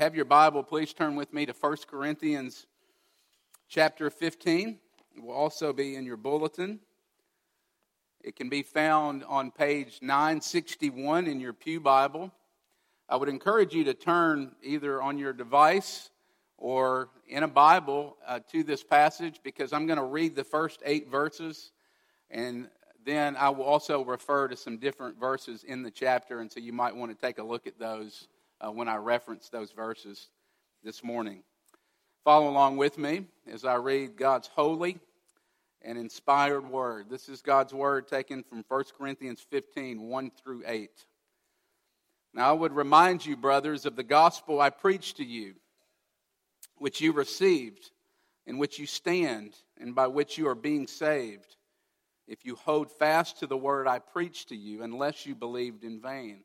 have your Bible, please turn with me to 1 Corinthians chapter 15. It will also be in your bulletin. It can be found on page 961 in your Pew Bible. I would encourage you to turn either on your device or in a Bible uh, to this passage because I'm going to read the first eight verses and then I will also refer to some different verses in the chapter, and so you might want to take a look at those uh, when I reference those verses this morning. Follow along with me as I read God's holy and inspired word. This is God's word taken from 1 Corinthians 15 1 through 8. Now, I would remind you, brothers, of the gospel I preached to you, which you received, in which you stand, and by which you are being saved if you hold fast to the word I preached to you, unless you believed in vain.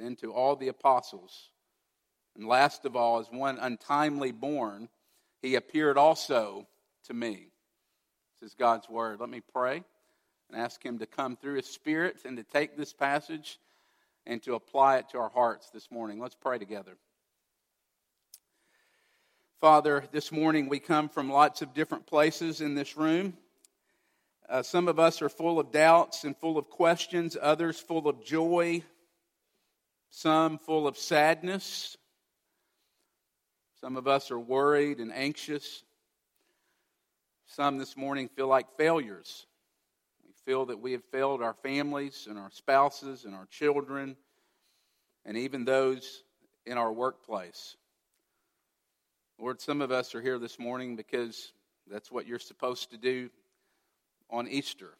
then to all the apostles. And last of all, as one untimely born, he appeared also to me. This is God's word. Let me pray and ask him to come through his spirit and to take this passage and to apply it to our hearts this morning. Let's pray together. Father, this morning we come from lots of different places in this room. Uh, some of us are full of doubts and full of questions, others full of joy, some full of sadness. Some of us are worried and anxious. Some this morning feel like failures. We feel that we have failed our families and our spouses and our children and even those in our workplace. Lord, some of us are here this morning because that's what you're supposed to do on Easter.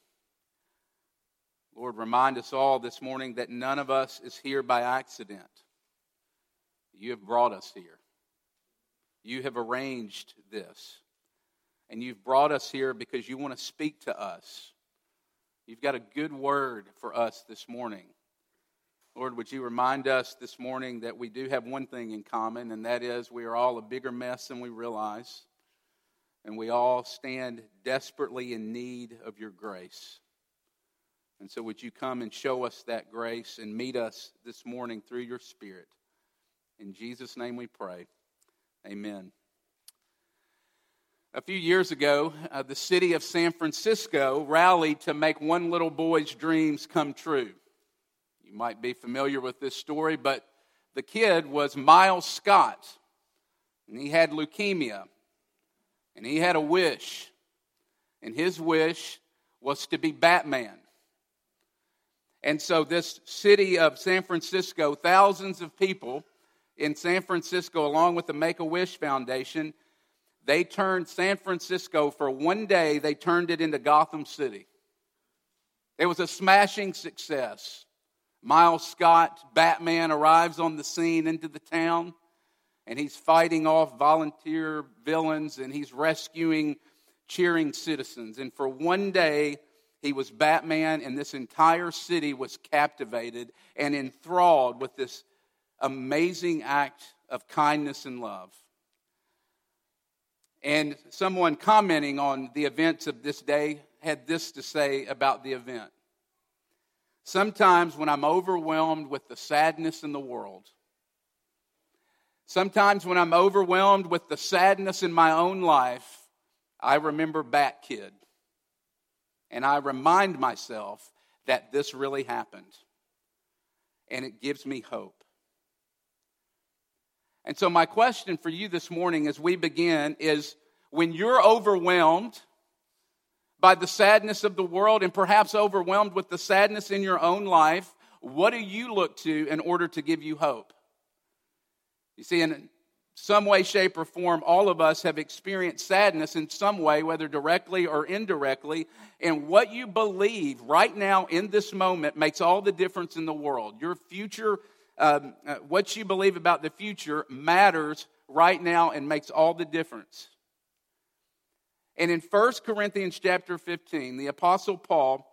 Lord, remind us all this morning that none of us is here by accident. You have brought us here. You have arranged this. And you've brought us here because you want to speak to us. You've got a good word for us this morning. Lord, would you remind us this morning that we do have one thing in common, and that is we are all a bigger mess than we realize and we all stand desperately in need of your grace. And so, would you come and show us that grace and meet us this morning through your Spirit? In Jesus' name we pray. Amen. A few years ago, uh, the city of San Francisco rallied to make one little boy's dreams come true. You might be familiar with this story, but the kid was Miles Scott, and he had leukemia and he had a wish, and his wish was to be Batman. And so, this city of San Francisco, thousands of people in San Francisco, along with the Make a Wish Foundation, they turned San Francisco for one day, they turned it into Gotham City. It was a smashing success. Miles Scott, Batman, arrives on the scene into the town and he's fighting off volunteer villains and he's rescuing cheering citizens. And for one day, he was Batman, and this entire city was captivated and enthralled with this amazing act of kindness and love. And someone commenting on the events of this day had this to say about the event. Sometimes when I'm overwhelmed with the sadness in the world, Sometimes when I'm overwhelmed with the sadness in my own life, I remember Bat Kid. And I remind myself that this really happened. And it gives me hope. And so, my question for you this morning as we begin is when you're overwhelmed by the sadness of the world and perhaps overwhelmed with the sadness in your own life, what do you look to in order to give you hope? You see, in some way, shape, or form, all of us have experienced sadness in some way, whether directly or indirectly. And what you believe right now in this moment makes all the difference in the world. Your future um, uh, what you believe about the future matters right now and makes all the difference. And in 1 Corinthians chapter 15, the Apostle Paul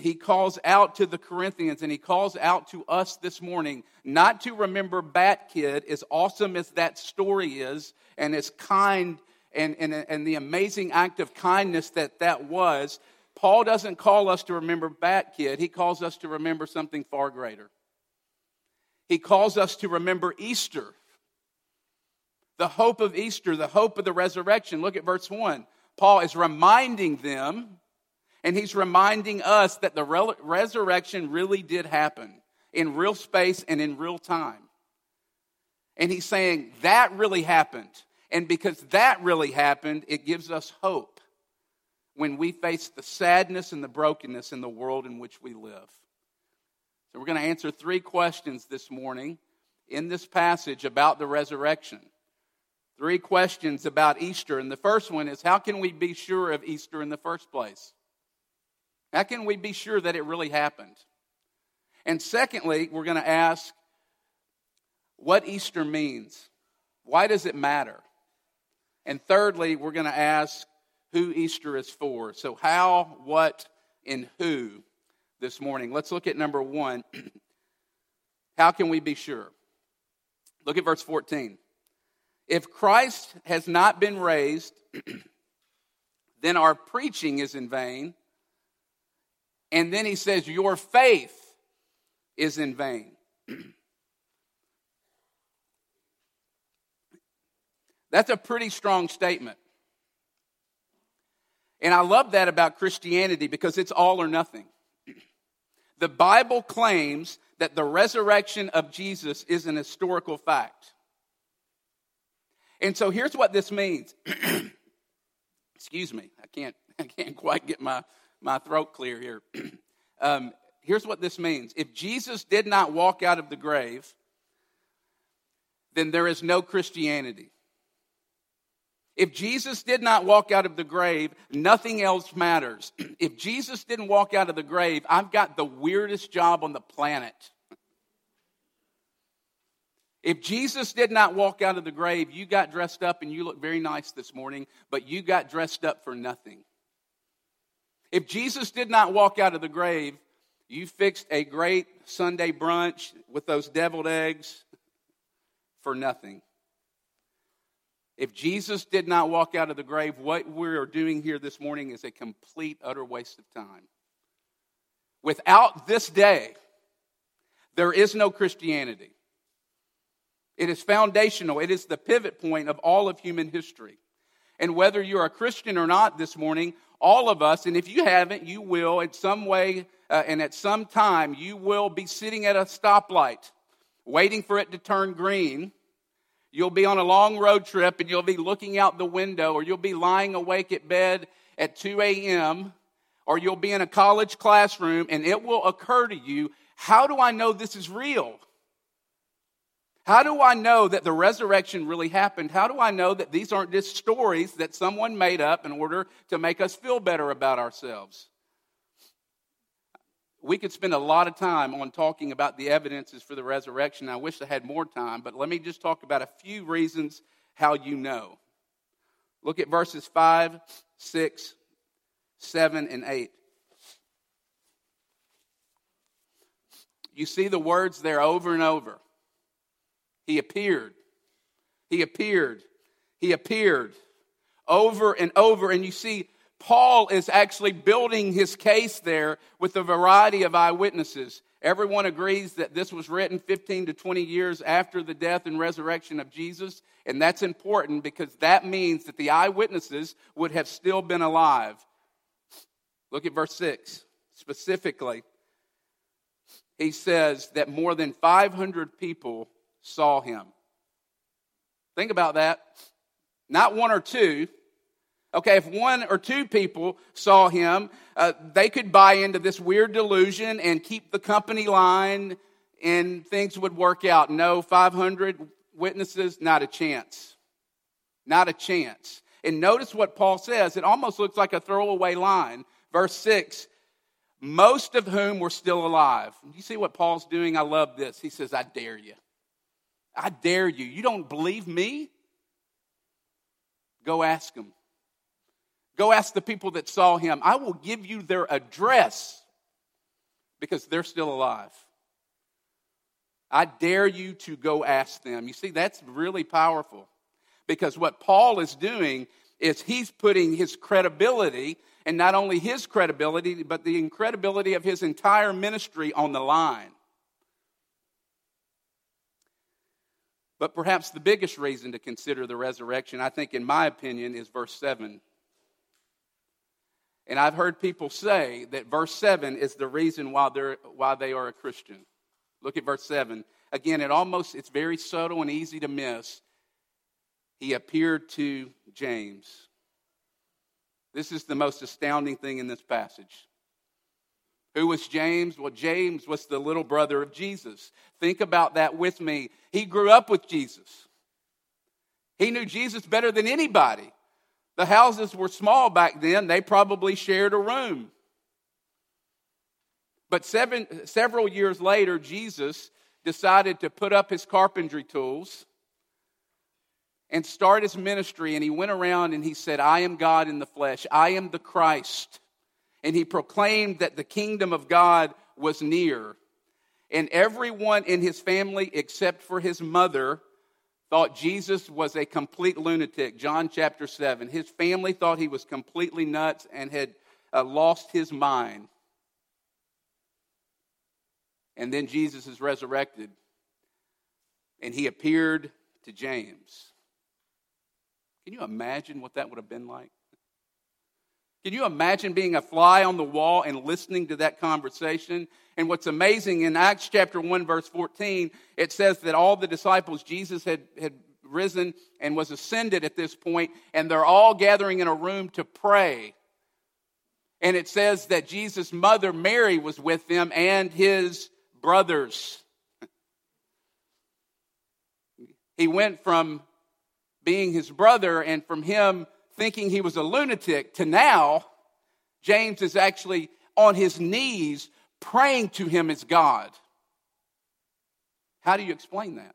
he calls out to the Corinthians and he calls out to us this morning not to remember Bat Kid, as awesome as that story is, and as kind and, and, and the amazing act of kindness that that was. Paul doesn't call us to remember Bat Kid, he calls us to remember something far greater. He calls us to remember Easter, the hope of Easter, the hope of the resurrection. Look at verse 1. Paul is reminding them and he's reminding us that the re- resurrection really did happen in real space and in real time. And he's saying that really happened. And because that really happened, it gives us hope when we face the sadness and the brokenness in the world in which we live. So, we're going to answer three questions this morning in this passage about the resurrection. Three questions about Easter. And the first one is how can we be sure of Easter in the first place? How can we be sure that it really happened? And secondly, we're going to ask what Easter means. Why does it matter? And thirdly, we're going to ask who Easter is for. So, how, what, and who this morning. Let's look at number one. how can we be sure? Look at verse 14. If Christ has not been raised, then our preaching is in vain and then he says, Your faith is in vain. That's a pretty strong statement. And I love that about Christianity because it's all or nothing. The Bible claims that the resurrection of Jesus is an historical fact. And so here's what this means. Excuse me, I can't, I can't quite get my my throat clear here. um, here's what this means if Jesus did not walk out of the grave, then there is no Christianity. If Jesus did not walk out of the grave, nothing else matters. If Jesus didn't walk out of the grave, I've got the weirdest job on the planet. If Jesus did not walk out of the grave, you got dressed up and you look very nice this morning, but you got dressed up for nothing. If Jesus did not walk out of the grave, you fixed a great Sunday brunch with those deviled eggs for nothing. If Jesus did not walk out of the grave, what we are doing here this morning is a complete, utter waste of time. Without this day, there is no Christianity. It is foundational, it is the pivot point of all of human history. And whether you're a Christian or not this morning, all of us, and if you haven't, you will in some way uh, and at some time, you will be sitting at a stoplight waiting for it to turn green. You'll be on a long road trip and you'll be looking out the window, or you'll be lying awake at bed at 2 a.m., or you'll be in a college classroom, and it will occur to you how do I know this is real? How do I know that the resurrection really happened? How do I know that these aren't just stories that someone made up in order to make us feel better about ourselves? We could spend a lot of time on talking about the evidences for the resurrection. I wish I had more time, but let me just talk about a few reasons how you know. Look at verses 5, 6, 7, and 8. You see the words there over and over. He appeared. He appeared. He appeared over and over. And you see, Paul is actually building his case there with a variety of eyewitnesses. Everyone agrees that this was written 15 to 20 years after the death and resurrection of Jesus. And that's important because that means that the eyewitnesses would have still been alive. Look at verse 6 specifically. He says that more than 500 people saw him. Think about that. Not one or two. Okay, if one or two people saw him, uh, they could buy into this weird delusion and keep the company line and things would work out. No, 500 witnesses, not a chance. Not a chance. And notice what Paul says. It almost looks like a throwaway line. Verse 6 most of whom were still alive. You see what Paul's doing? I love this. He says, I dare you. I dare you. You don't believe me? Go ask them. Go ask the people that saw him. I will give you their address because they're still alive. I dare you to go ask them. You see, that's really powerful because what Paul is doing is he's putting his credibility, and not only his credibility, but the incredibility of his entire ministry on the line. But perhaps the biggest reason to consider the resurrection, I think, in my opinion, is verse 7. And I've heard people say that verse 7 is the reason why, they're, why they are a Christian. Look at verse 7. Again, it almost, it's very subtle and easy to miss. He appeared to James. This is the most astounding thing in this passage. Who was James? Well, James was the little brother of Jesus. Think about that with me. He grew up with Jesus. He knew Jesus better than anybody. The houses were small back then, they probably shared a room. But seven, several years later, Jesus decided to put up his carpentry tools and start his ministry. And he went around and he said, I am God in the flesh, I am the Christ. And he proclaimed that the kingdom of God was near. And everyone in his family, except for his mother, thought Jesus was a complete lunatic. John chapter 7. His family thought he was completely nuts and had uh, lost his mind. And then Jesus is resurrected, and he appeared to James. Can you imagine what that would have been like? Can you imagine being a fly on the wall and listening to that conversation? And what's amazing in Acts chapter 1, verse 14, it says that all the disciples, Jesus had, had risen and was ascended at this point, and they're all gathering in a room to pray. And it says that Jesus' mother, Mary, was with them and his brothers. He went from being his brother and from him thinking he was a lunatic to now, James is actually on his knees praying to him as God. How do you explain that?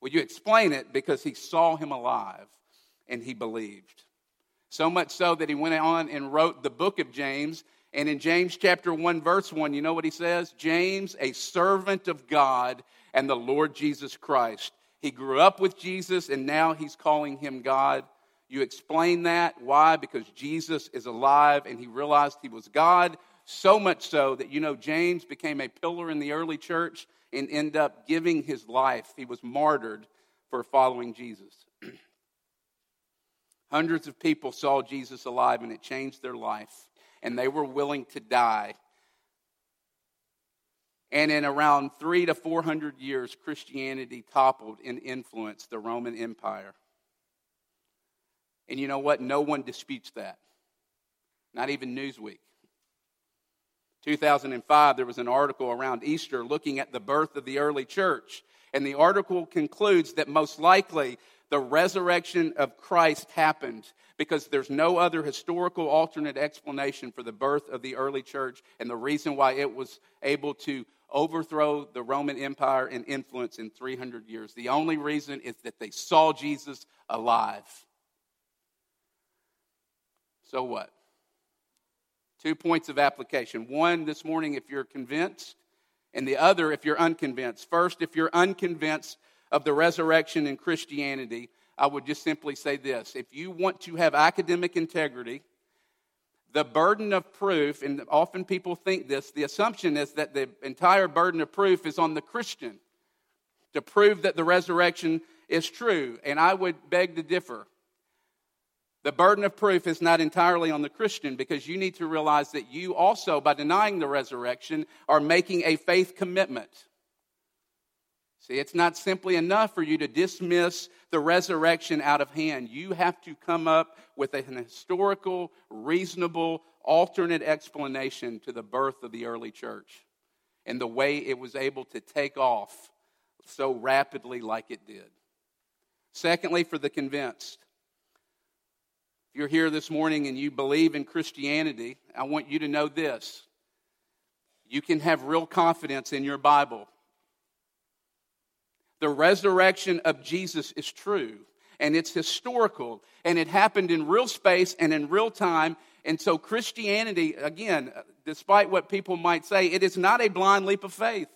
Well, you explain it because he saw him alive and he believed. So much so that he went on and wrote the book of James. And in James chapter 1, verse 1, you know what he says? James, a servant of God and the Lord Jesus Christ he grew up with Jesus and now he's calling him God. You explain that. Why? Because Jesus is alive and he realized he was God. So much so that, you know, James became a pillar in the early church and ended up giving his life. He was martyred for following Jesus. Hundreds of people saw Jesus alive and it changed their life. And they were willing to die and in around three to 400 years, Christianity toppled and influenced the Roman Empire. And you know what? No one disputes that. Not even Newsweek. 2005, there was an article around Easter looking at the birth of the early church. And the article concludes that most likely the resurrection of Christ happened because there's no other historical alternate explanation for the birth of the early church and the reason why it was able to overthrow the Roman Empire and influence in 300 years. The only reason is that they saw Jesus alive. So what? Two points of application. One this morning, if you're convinced, and the other, if you're unconvinced. First, if you're unconvinced of the resurrection in Christianity, I would just simply say this. If you want to have academic integrity, the burden of proof, and often people think this, the assumption is that the entire burden of proof is on the Christian to prove that the resurrection is true. And I would beg to differ. The burden of proof is not entirely on the Christian because you need to realize that you also, by denying the resurrection, are making a faith commitment. See, it's not simply enough for you to dismiss the resurrection out of hand. You have to come up with an historical, reasonable, alternate explanation to the birth of the early church and the way it was able to take off so rapidly like it did. Secondly, for the convinced, If you're here this morning and you believe in Christianity, I want you to know this. You can have real confidence in your Bible. The resurrection of Jesus is true and it's historical and it happened in real space and in real time. And so, Christianity, again, despite what people might say, it is not a blind leap of faith.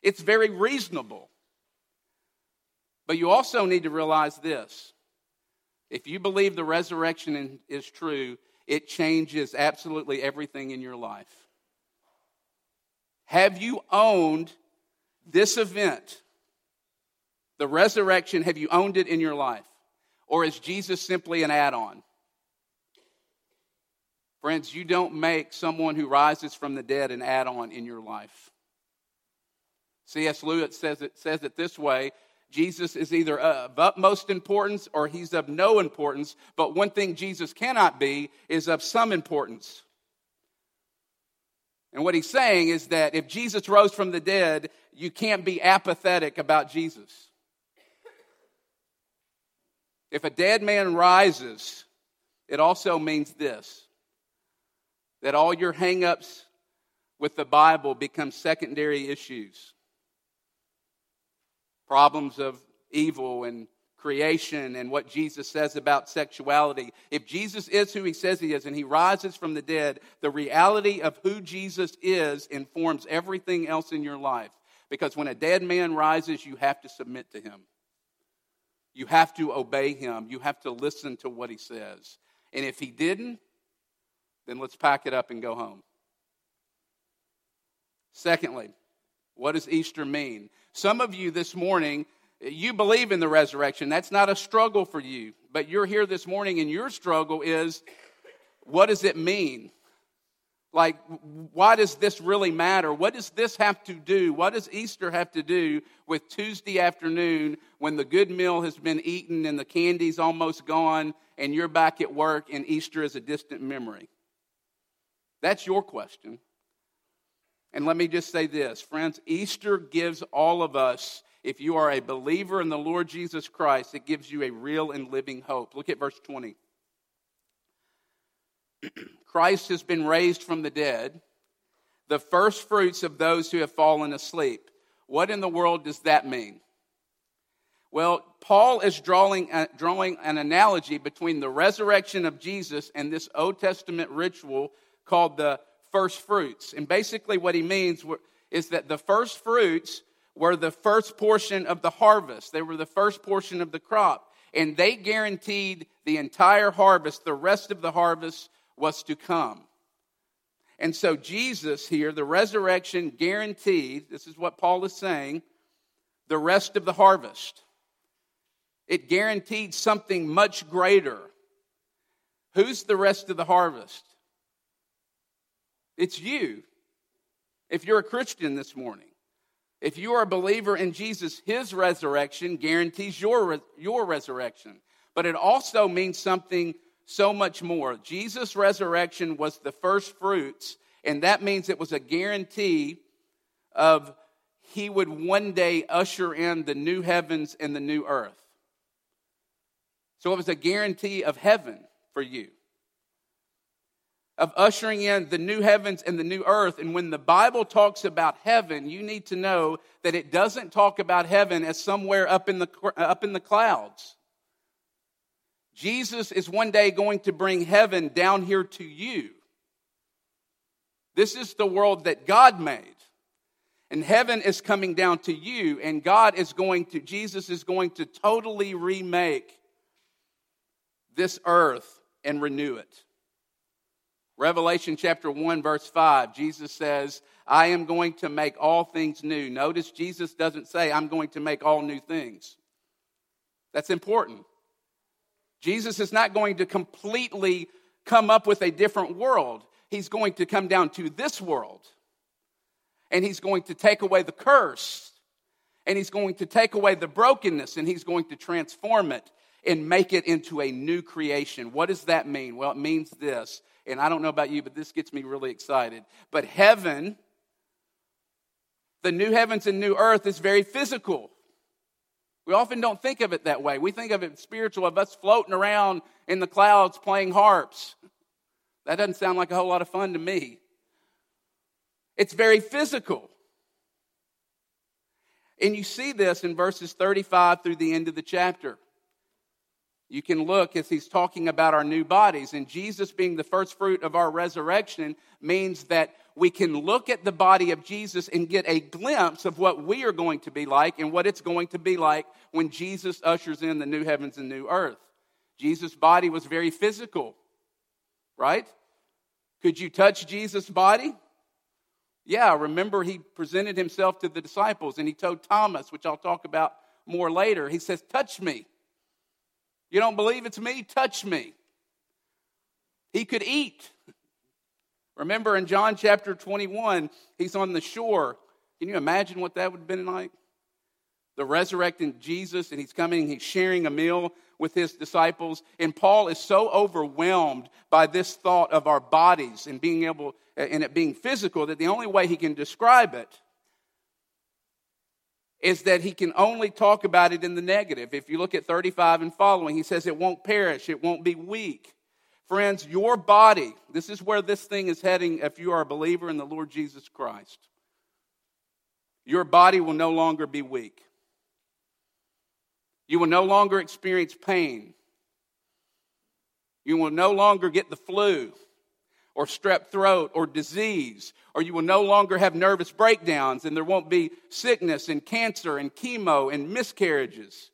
It's very reasonable. But you also need to realize this if you believe the resurrection is true, it changes absolutely everything in your life. Have you owned this event? The resurrection, have you owned it in your life? Or is Jesus simply an add on? Friends, you don't make someone who rises from the dead an add on in your life. C.S. Lewis says it, says it this way Jesus is either of utmost importance or he's of no importance, but one thing Jesus cannot be is of some importance. And what he's saying is that if Jesus rose from the dead, you can't be apathetic about Jesus. If a dead man rises, it also means this that all your hangups with the Bible become secondary issues problems of evil and creation and what Jesus says about sexuality. If Jesus is who he says he is and he rises from the dead, the reality of who Jesus is informs everything else in your life. Because when a dead man rises, you have to submit to him. You have to obey him. You have to listen to what he says. And if he didn't, then let's pack it up and go home. Secondly, what does Easter mean? Some of you this morning, you believe in the resurrection. That's not a struggle for you. But you're here this morning and your struggle is what does it mean? Like, why does this really matter? What does this have to do? What does Easter have to do with Tuesday afternoon when the good meal has been eaten and the candy's almost gone and you're back at work and Easter is a distant memory? That's your question. And let me just say this, friends Easter gives all of us, if you are a believer in the Lord Jesus Christ, it gives you a real and living hope. Look at verse 20. Christ has been raised from the dead, the first fruits of those who have fallen asleep. What in the world does that mean? Well, Paul is drawing, uh, drawing an analogy between the resurrection of Jesus and this Old Testament ritual called the first fruits. And basically, what he means is that the first fruits were the first portion of the harvest, they were the first portion of the crop. And they guaranteed the entire harvest, the rest of the harvest was to come. And so, Jesus here, the resurrection guaranteed, this is what Paul is saying, the rest of the harvest. It guaranteed something much greater. Who's the rest of the harvest? It's you. If you're a Christian this morning, if you are a believer in Jesus, his resurrection guarantees your, your resurrection. But it also means something so much more. Jesus' resurrection was the first fruits, and that means it was a guarantee of he would one day usher in the new heavens and the new earth. So it was a guarantee of heaven for you of ushering in the new heavens and the new earth. And when the Bible talks about heaven, you need to know that it doesn't talk about heaven as somewhere up in the, up in the clouds. Jesus is one day going to bring heaven down here to you. This is the world that God made. And heaven is coming down to you, and God is going to, Jesus is going to totally remake this earth and renew it. Revelation chapter 1, verse 5, Jesus says, I am going to make all things new. Notice Jesus doesn't say, I'm going to make all new things. That's important. Jesus is not going to completely come up with a different world. He's going to come down to this world. And he's going to take away the curse. And he's going to take away the brokenness. And he's going to transform it and make it into a new creation. What does that mean? Well, it means this and I don't know about you, but this gets me really excited. But heaven, the new heavens and new earth, is very physical. We often don't think of it that way. We think of it spiritual, of us floating around in the clouds playing harps. That doesn't sound like a whole lot of fun to me. It's very physical. And you see this in verses 35 through the end of the chapter. You can look as he's talking about our new bodies. And Jesus being the first fruit of our resurrection means that we can look at the body of Jesus and get a glimpse of what we are going to be like and what it's going to be like when Jesus ushers in the new heavens and new earth. Jesus' body was very physical, right? Could you touch Jesus' body? Yeah, remember he presented himself to the disciples and he told Thomas, which I'll talk about more later, he says, Touch me. You don't believe it's me? Touch me. He could eat. Remember in John chapter 21, he's on the shore. Can you imagine what that would have been like? The resurrected Jesus, and he's coming, he's sharing a meal with his disciples. And Paul is so overwhelmed by this thought of our bodies and being able, and it being physical, that the only way he can describe it is that he can only talk about it in the negative. If you look at 35 and following, he says it won't perish, it won't be weak. Friends, your body, this is where this thing is heading if you are a believer in the Lord Jesus Christ. Your body will no longer be weak. You will no longer experience pain. You will no longer get the flu or strep throat or disease, or you will no longer have nervous breakdowns and there won't be sickness and cancer and chemo and miscarriages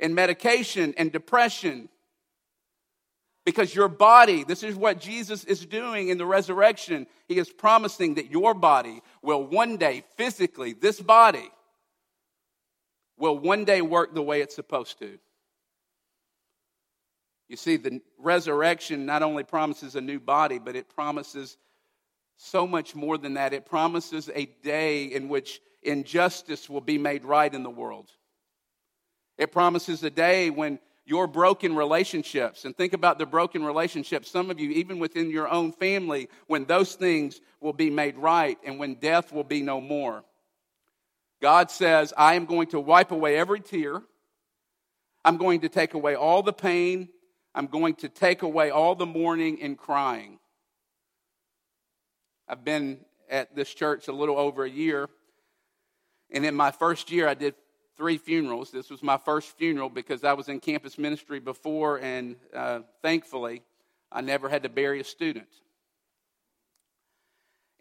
and medication and depression. Because your body, this is what Jesus is doing in the resurrection. He is promising that your body will one day, physically, this body, will one day work the way it's supposed to. You see, the resurrection not only promises a new body, but it promises so much more than that. It promises a day in which injustice will be made right in the world. It promises a day when your broken relationships, and think about the broken relationships, some of you, even within your own family, when those things will be made right and when death will be no more. God says, I am going to wipe away every tear. I'm going to take away all the pain I'm going to take away all the mourning and crying. I've been at this church a little over a year, and in my first year, I did three funerals. This was my first funeral because I was in campus ministry before, and uh, thankfully, I never had to bury a student.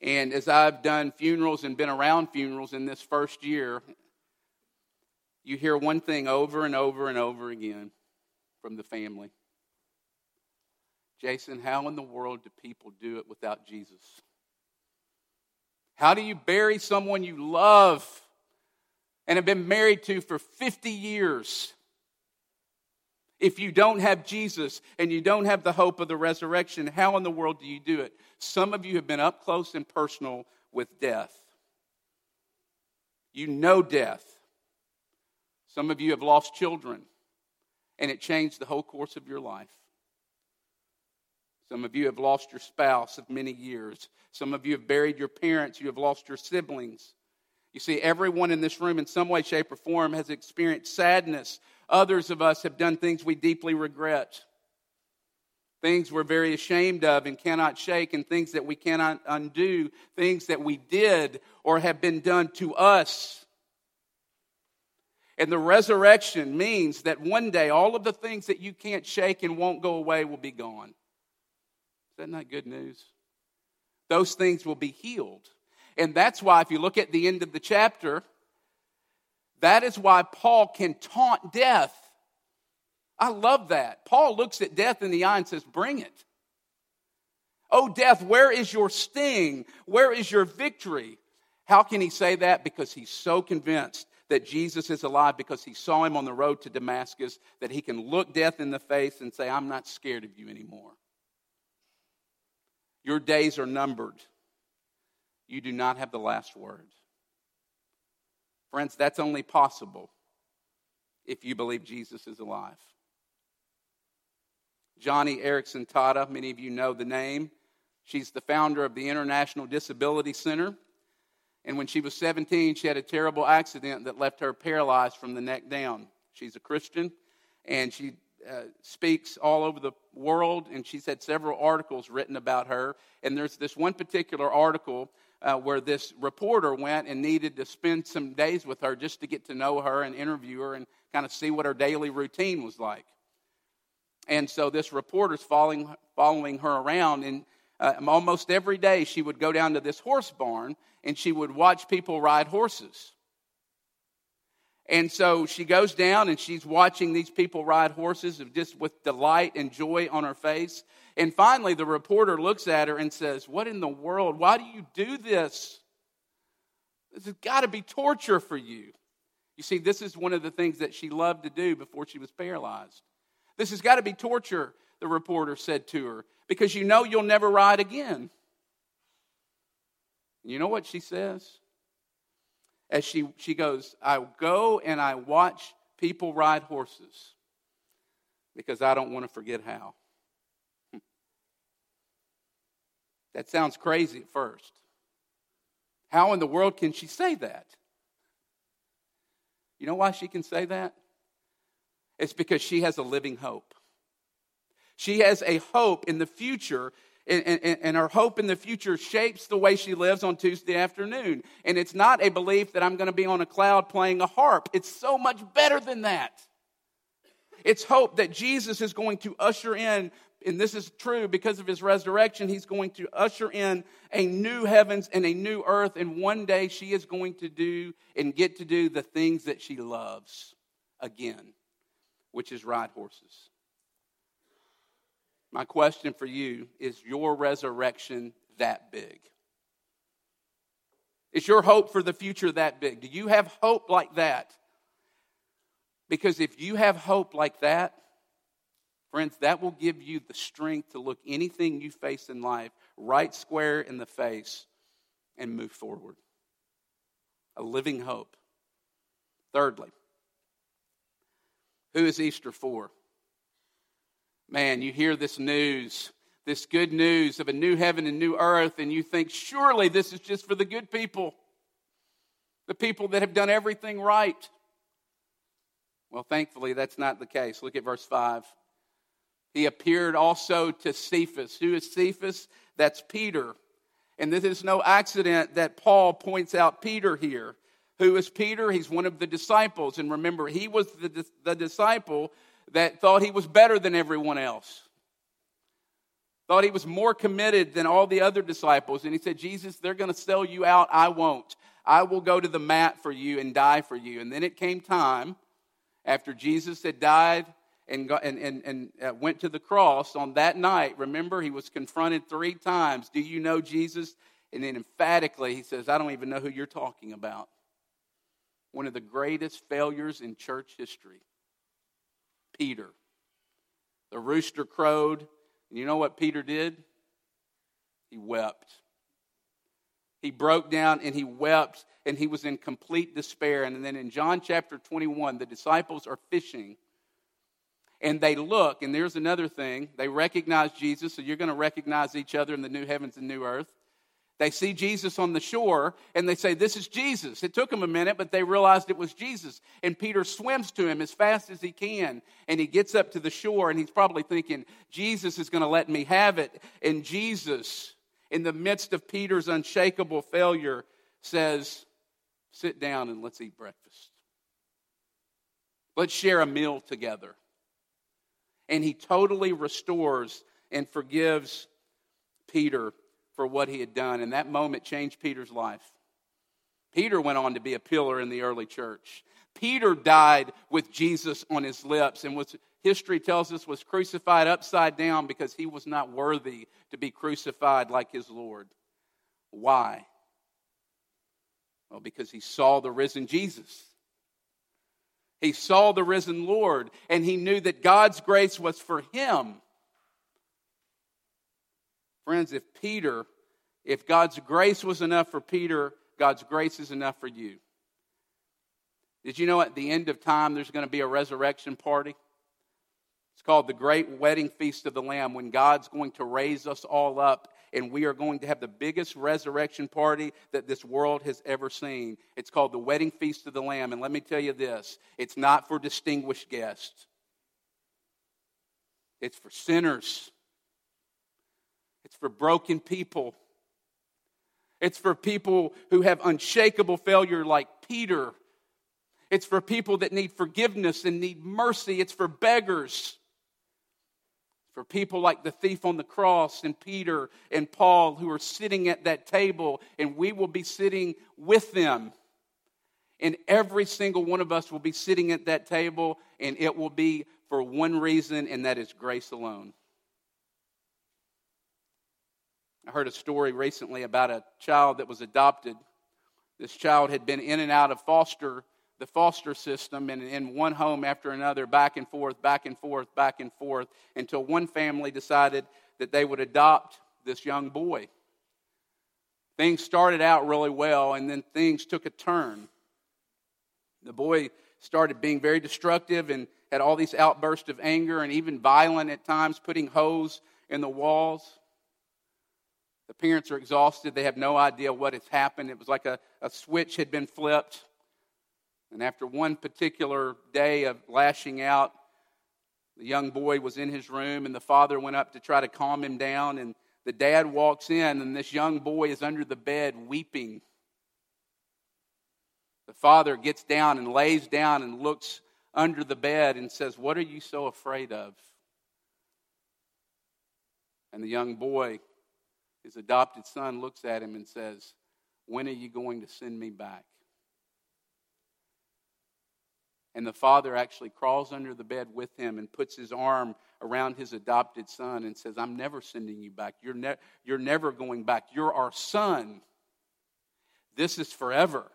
And as I've done funerals and been around funerals in this first year, you hear one thing over and over and over again from the family Jason, how in the world do people do it without Jesus? How do you bury someone you love and have been married to for 50 years? If you don't have Jesus and you don't have the hope of the resurrection, how in the world do you do it? Some of you have been up close and personal with death. You know death. Some of you have lost children, and it changed the whole course of your life. Some of you have lost your spouse of many years. Some of you have buried your parents. You have lost your siblings. You see, everyone in this room, in some way, shape, or form, has experienced sadness. Others of us have done things we deeply regret, things we're very ashamed of and cannot shake, and things that we cannot undo, things that we did or have been done to us. And the resurrection means that one day all of the things that you can't shake and won't go away will be gone. Is that not good news? Those things will be healed. And that's why, if you look at the end of the chapter, that is why Paul can taunt death. I love that. Paul looks at death in the eye and says, Bring it. Oh, death, where is your sting? Where is your victory? How can he say that? Because he's so convinced that Jesus is alive because he saw him on the road to Damascus, that he can look death in the face and say, I'm not scared of you anymore. Your days are numbered. You do not have the last word. Friends, that's only possible if you believe Jesus is alive. Joni Eareckson Tada, many of you know the name. She's the founder of the International Disability Center. And when she was 17, she had a terrible accident that left her paralyzed from the neck down. She's a Christian, and she uh, speaks all over the world, and she's had several articles written about her. And there's this one particular article uh, where this reporter went and needed to spend some days with her just to get to know her and interview her and kind of see what her daily routine was like. And so this reporter's following, following her around, and uh, almost every day she would go down to this horse barn and she would watch people ride horses. And so she goes down and she's watching these people ride horses just with delight and joy on her face. And finally, the reporter looks at her and says, What in the world? Why do you do this? This has got to be torture for you. You see, this is one of the things that she loved to do before she was paralyzed. This has got to be torture, the reporter said to her, because you know you'll never ride again. You know what she says? As she, she goes, I go and I watch people ride horses because I don't want to forget how. That sounds crazy at first. How in the world can she say that? You know why she can say that? It's because she has a living hope. She has a hope in the future, and, and, and, her hope in the future shapes the way she lives on Tuesday afternoon. And it's not a belief that I'm going to be on a cloud playing a harp, it's so much better than that. It's hope that Jesus is going to usher in, and this is true because of his resurrection, he's going to usher in a new heavens and a new earth, and one day she is going to do and get to do the things that she loves again, which is ride horses. My question for you is your resurrection that big? Is your hope for the future that big? Do you have hope like that? Because if you have hope like that, friends, that will give you the strength to look anything you face in life right square in the face and move forward. A living hope. Thirdly, who is Easter for? Man, you hear this news, this good news of a new heaven and new earth, and you think, surely this is just for the good people, the people that have done everything right. Well, thankfully, that's not the case. Look at verse 5. He appeared also to Cephas. Who is Cephas? That's Peter. And this is no accident that Paul points out Peter here. Who is Peter? He's one of the disciples. And remember, he was the, the disciple that thought he was better than everyone else, thought he was more committed than all the other disciples. And he said, Jesus, they're going to sell you out. I won't. I will go to the mat for you and die for you. And then it came time after Jesus had died and, got, and, and, and uh, went to the cross on that night, remember, he was confronted three times Do you know Jesus? And then emphatically, he says, I don't even know who you're talking about. One of the greatest failures in church history. Peter. The rooster crowed. And you know what Peter did? He wept. He broke down and he wept and he was in complete despair. And then in John chapter 21, the disciples are fishing and they look, and there's another thing. They recognize Jesus, so you're going to recognize each other in the new heavens and new earth. They see Jesus on the shore and they say, This is Jesus. It took them a minute, but they realized it was Jesus. And Peter swims to him as fast as he can. And he gets up to the shore and he's probably thinking, Jesus is going to let me have it. And Jesus, in the midst of Peter's unshakable failure, says, Sit down and let's eat breakfast. Let's share a meal together. And he totally restores and forgives Peter for what he had done. And that moment changed Peter's life. Peter went on to be a pillar in the early church. Peter died with Jesus on his lips and was history tells us was crucified upside down because he was not worthy to be crucified like his Lord. Why? Well, because he saw the risen Jesus. He saw the risen Lord, and he knew that God's grace was for him. Friends, if Peter, if God's grace was enough for Peter, God's grace is enough for you. Did you know at the end of time there's going to be a resurrection party? It's called the Great Wedding Feast of the Lamb when God's going to raise us all up and we are going to have the biggest resurrection party that this world has ever seen. It's called the Wedding Feast of the Lamb. And let me tell you this it's not for distinguished guests, it's for sinners, it's for broken people. It's for people who have unshakable failure, like Peter. It's for people that need forgiveness and need mercy. It's for beggars for people like the thief on the cross and Peter and Paul who are sitting at that table, and we will be sitting with them. And every single one of us will be sitting at that table, and it will be for one reason, and that is grace alone. I heard a story recently about a child that was adopted. This child had been in and out of foster the foster system and in one home after another, back and forth, back and forth, back and forth, until one family decided that they would adopt this young boy. Things started out really well, and then things took a turn. The boy started being very destructive and had all these outbursts of anger and even violent at times, putting holes in the walls. The parents are exhausted. They have no idea what has happened. It was like a, a switch had been flipped. And after one particular day of lashing out, the young boy was in his room, and the father went up to try to calm him down. And the dad walks in, and this young boy is under the bed weeping. The father gets down and lays down and looks under the bed and says, What are you so afraid of? And the young boy, his adopted son, looks at him and says, When are you going to send me back? And the father actually crawls under the bed with him and puts his arm around his adopted son and says, I'm never sending you back. You're, ne- you're never going back. You're our son. This is forever.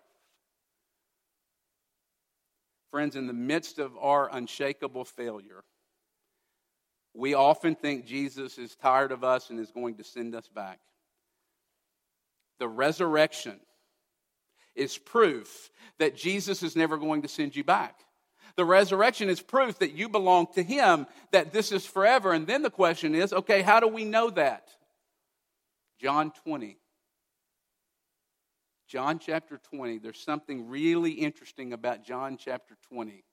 Friends, in the midst of our unshakable failure, we often think Jesus is tired of us and is going to send us back. The resurrection is proof that Jesus is never going to send you back. The resurrection is proof that you belong to Him, that this is forever. And then the question is okay, how do we know that? John 20. John chapter 20. There's something really interesting about John chapter 20.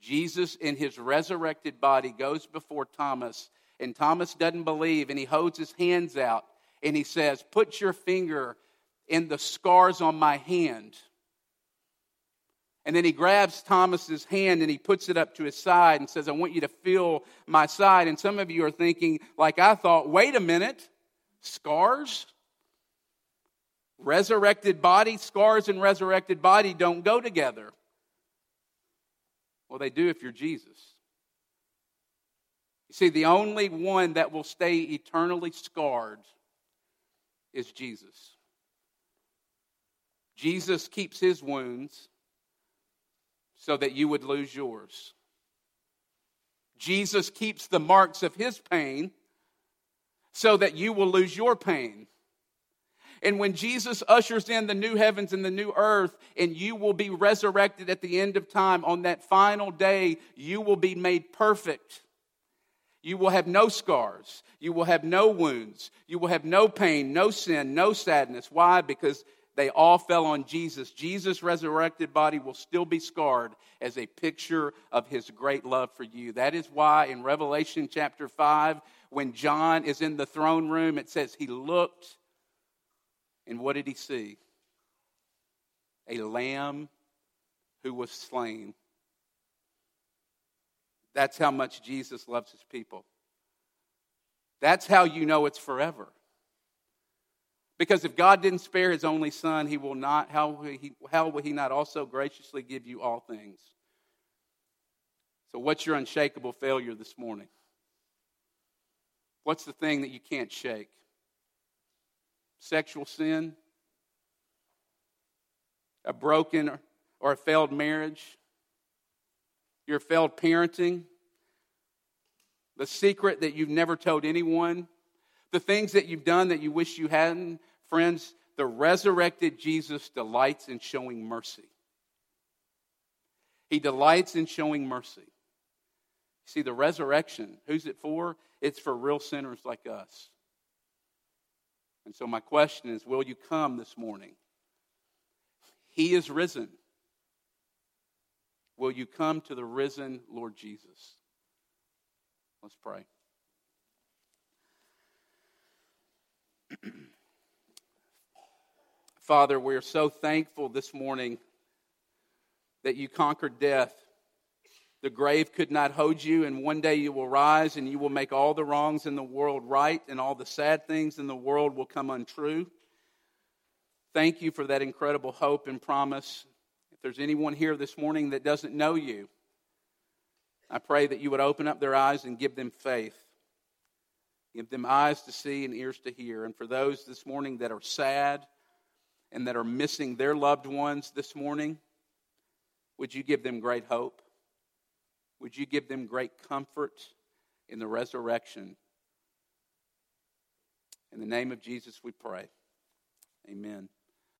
Jesus, in his resurrected body, goes before Thomas, and Thomas doesn't believe, and he holds his hands out, and he says, Put your finger in the scars on my hand and then he grabs Thomas's hand and he puts it up to his side and says, I want you to feel my side. And some of you are thinking, like I thought, wait a minute, scars? Resurrected body, scars and resurrected body don't go together. Well, they do if you're Jesus. You see, the only one that will stay eternally scarred is Jesus. Jesus keeps his wounds so that you would lose yours. Jesus keeps the marks of his pain so that you will lose your pain. And when Jesus ushers in the new heavens and the new earth, and you will be resurrected at the end of time, on that final day, you will be made perfect. You will have no scars. You will have no wounds. You will have no pain, no sin, no sadness. Why? Because they all fell on Jesus. Jesus' resurrected body will still be scarred as a picture of his great love for you. That is why in Revelation chapter 5, when John is in the throne room, it says he looked, and what did he see? A lamb who was slain. That's how much Jesus loves his people. That's how you know it's forever. Because if God didn't spare his only son, he will not, how will he, how will he not also graciously give you all things? So, what's your unshakable failure this morning? What's the thing that you can't shake? Sexual sin? A broken or a failed marriage? Your failed parenting? The secret that you've never told anyone? the things that you've done that you wish you hadn't, friends, the resurrected Jesus delights in showing mercy. He delights in showing mercy. See, the resurrection, who's it for? It's for real sinners like us. And so, my question is will you come this morning? He is risen. Will you come to the risen Lord Jesus? Let's pray. Father, we are so thankful this morning that you conquered death. The grave could not hold you, and one day you will rise and you will make all the wrongs in the world right, and all the sad things in the world will come untrue. Thank you for that incredible hope and promise. If there's anyone here this morning that doesn't know you, I pray that you would open up their eyes and give them faith. Give them eyes to see and ears to hear. And for those this morning that are sad, and that are missing their loved ones this morning, would you give them great hope? Would you give them great comfort in the resurrection? In the name of Jesus, we pray. Amen.